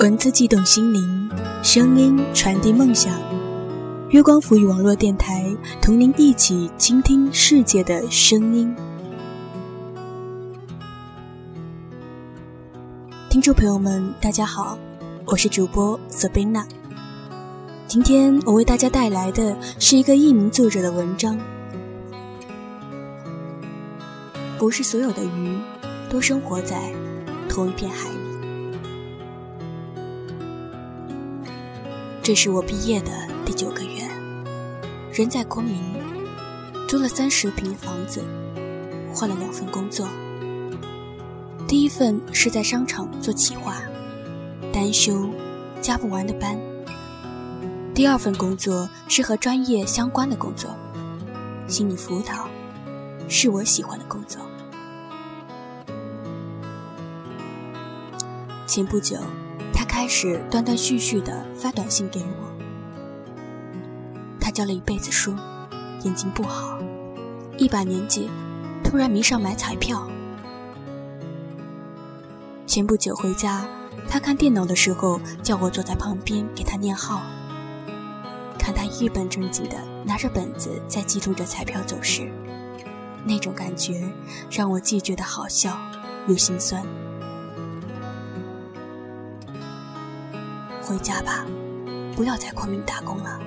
文字悸动心灵，声音传递梦想。月光浮语网络电台同您一起倾听世界的声音。听众朋友们，大家好，我是主播 Sabina。今天我为大家带来的是一个匿名作者的文章。不是所有的鱼都生活在同一片海里。这是我毕业的第九个月，人在昆明，租了三十平房子，换了两份工作。第一份是在商场做企划，单休，加不完的班。第二份工作是和专业相关的工作，心理辅导，是我喜欢的工作。前不久。开始断断续续的发短信给我。他教了一辈子书，眼睛不好，一把年纪，突然迷上买彩票。前不久回家，他看电脑的时候，叫我坐在旁边给他念号。看他一本正经的拿着本子在记录着彩票走势，那种感觉让我既觉得好笑又心酸。回家吧，不要在昆明打工了。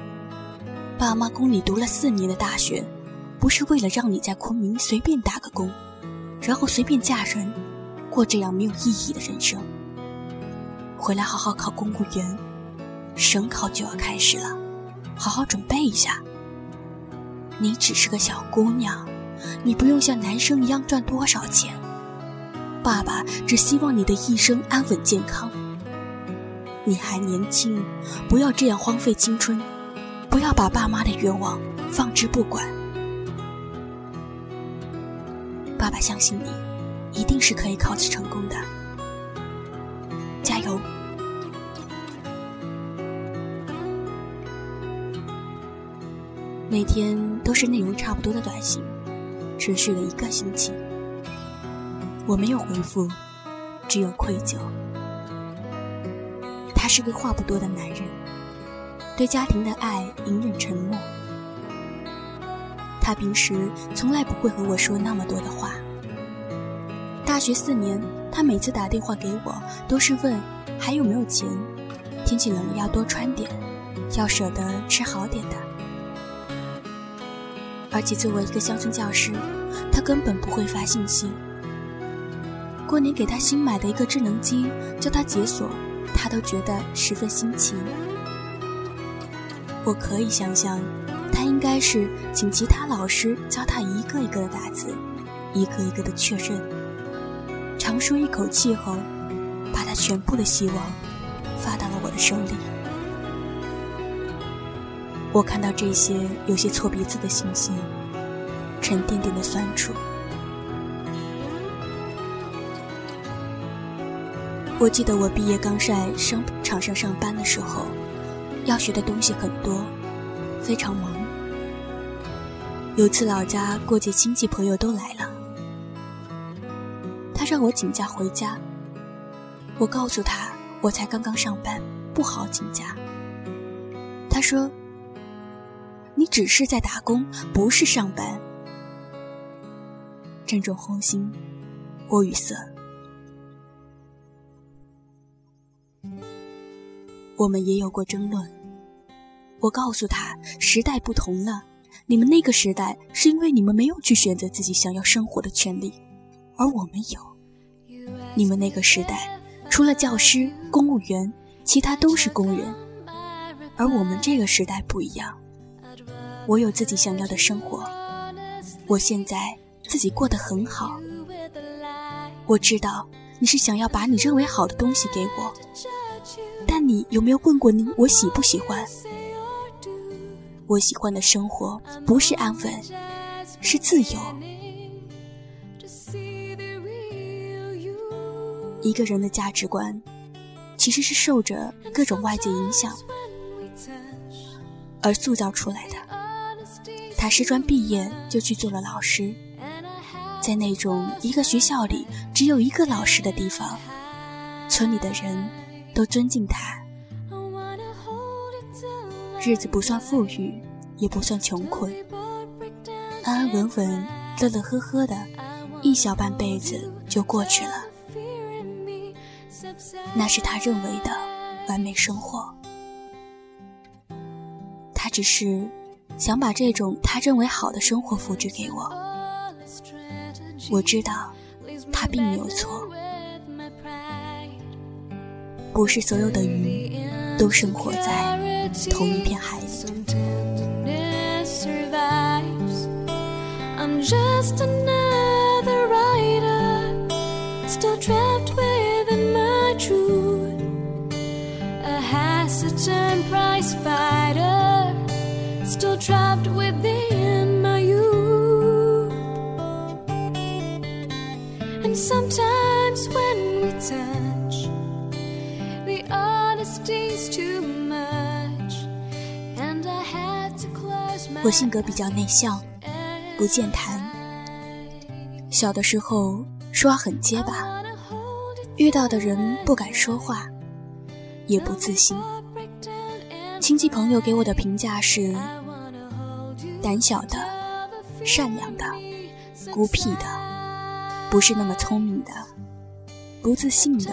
爸妈供你读了四年的大学，不是为了让你在昆明随便打个工，然后随便嫁人，过这样没有意义的人生。回来好好考公务员，省考就要开始了，好好准备一下。你只是个小姑娘，你不用像男生一样赚多少钱。爸爸只希望你的一生安稳健康。你还年轻，不要这样荒废青春，不要把爸妈的愿望放之不管。爸爸相信你，一定是可以考取成功的，加油！每天都是内容差不多的短信，持续了一个星期，我没有回复，只有愧疚。他是个话不多的男人，对家庭的爱隐忍沉默。他平时从来不会和我说那么多的话。大学四年，他每次打电话给我都是问还有没有钱，天气冷了要多穿点，要舍得吃好点的。而且作为一个乡村教师，他根本不会发信息。过年给他新买的一个智能机，叫他解锁。他都觉得十分新奇。我可以想象，他应该是请其他老师教他一个一个的打字，一个一个的确认。长舒一口气后，把他全部的希望发到了我的手里。我看到这些有些错别字的信息，沉甸甸的酸楚。我记得我毕业刚在商场上上班的时候，要学的东西很多，非常忙。有次老家过节，亲戚朋友都来了，他让我请假回家。我告诉他，我才刚刚上班，不好请假。他说：“你只是在打工，不是上班。”正中红心，我语塞。我们也有过争论。我告诉他，时代不同了，你们那个时代是因为你们没有去选择自己想要生活的权利，而我们有。你们那个时代，除了教师、公务员，其他都是工人，而我们这个时代不一样。我有自己想要的生活，我现在自己过得很好。我知道你是想要把你认为好的东西给我。但你有没有问过你我喜不喜欢？我喜欢的生活不是安稳，是自由。一个人的价值观，其实是受着各种外界影响而塑造出来的。他师专毕业就去做了老师，在那种一个学校里只有一个老师的地方，村里的人。都尊敬他。日子不算富裕，也不算穷困，安安稳稳、乐乐呵呵的，一小半辈子就过去了。那是他认为的完美生活。他只是想把这种他认为好的生活复制给我。我知道他并没有错。不是所有的鱼都生活在同一片海里。我性格比较内向，不健谈。小的时候说话很结巴，遇到的人不敢说话，也不自信。亲戚朋友给我的评价是：胆小的、善良的、孤僻的，不是那么聪明的，不自信的，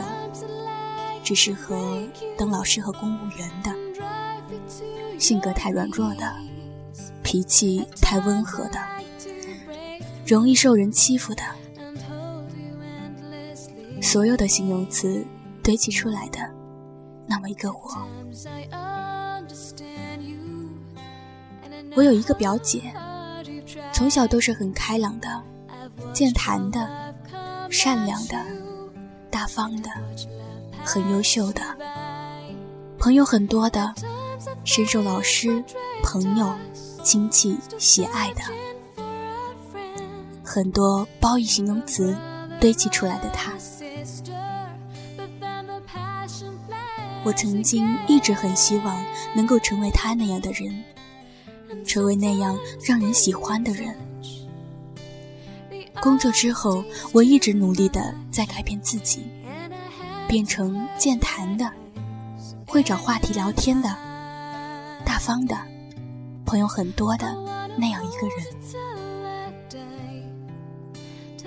只适合当老师和公务员的，性格太软弱的。脾气太温和的，容易受人欺负的，所有的形容词堆砌出来的那么一个我。我有一个表姐，从小都是很开朗的、健谈的、善良的、大方的、很优秀的，朋友很多的，深受老师、朋友。亲戚喜爱的很多褒义形容词堆砌出来的他，我曾经一直很希望能够成为他那样的人，成为那样让人喜欢的人。工作之后，我一直努力的在改变自己，变成健谈的，会找话题聊天的，大方的。朋友很多的那样一个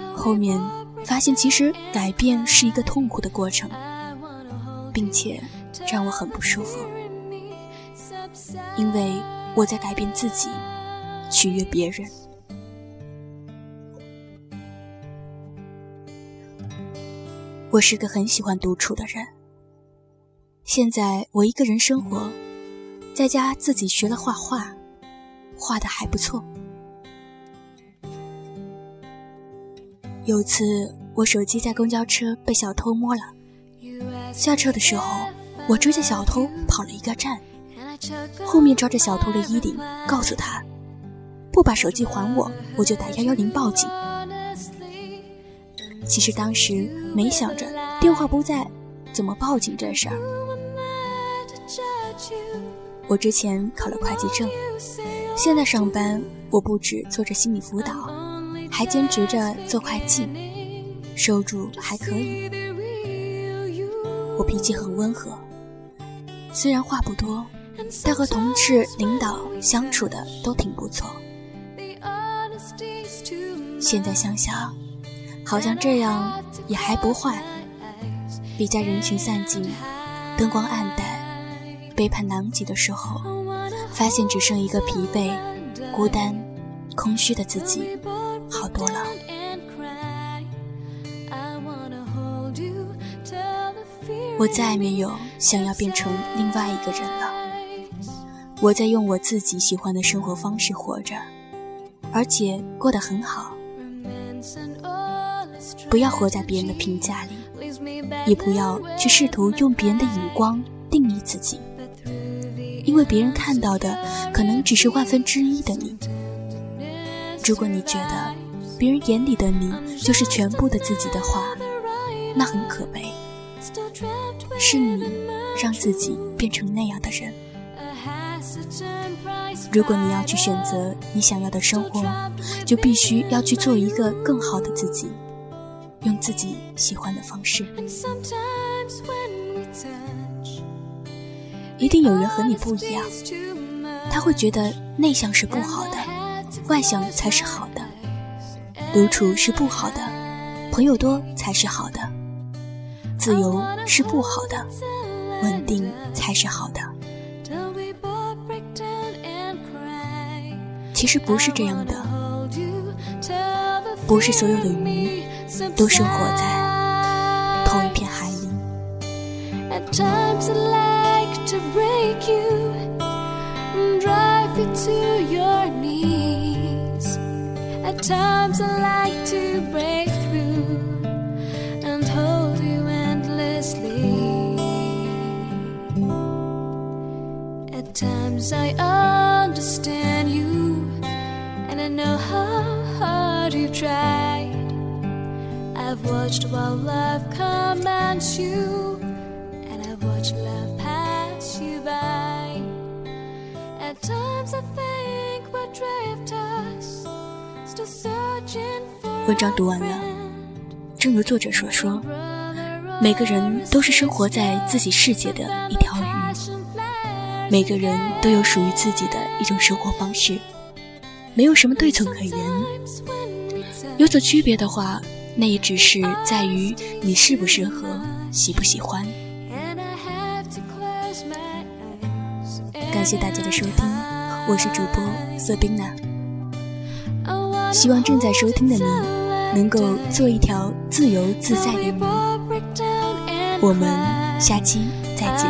人，后面发现其实改变是一个痛苦的过程，并且让我很不舒服，因为我在改变自己，取悦别人。我是个很喜欢独处的人，现在我一个人生活，在家自己学了画画。画的还不错。有次我手机在公交车被小偷摸了，下车的时候我追着小偷跑了一个站，后面抓着小偷的衣领，告诉他不把手机还我，我就打幺幺零报警。其实当时没想着电话不在，怎么报警这事儿。我之前考了会计证。现在上班，我不止做着心理辅导，还兼职着做会计，收入还可以。我脾气很温和，虽然话不多，但和同事、领导相处的都挺不错。现在想想，好像这样也还不坏。比在人群散尽、灯光暗淡、背叛狼藉的时候。发现只剩一个疲惫、孤单、空虚的自己，好多了。我再没有想要变成另外一个人了。我在用我自己喜欢的生活方式活着，而且过得很好。不要活在别人的评价里，也不要去试图用别人的眼光定义自己。因为别人看到的可能只是万分之一的你。如果你觉得别人眼里的你就是全部的自己的话，那很可悲。是你让自己变成那样的人。如果你要去选择你想要的生活，就必须要去做一个更好的自己，用自己喜欢的方式。一定有人和你不一样，他会觉得内向是不好的，外向才是好的，独处是不好的，朋友多才是好的，自由是不好的，稳定才是好的。其实不是这样的，不是所有的鱼都生活在同一片海里。to break watched while love commands you, and I've watched love pass. 文章读完了，正如作者所说，每个人都是生活在自己世界的一条鱼，每个人都有属于自己的一种生活方式，没有什么对错可言。有所区别的话，那也只是在于你适不适合，喜不喜欢。感谢大家的收听，我是主播色宾娜。希望正在收听的你，能够做一条自由自在的鱼。我们下期再见。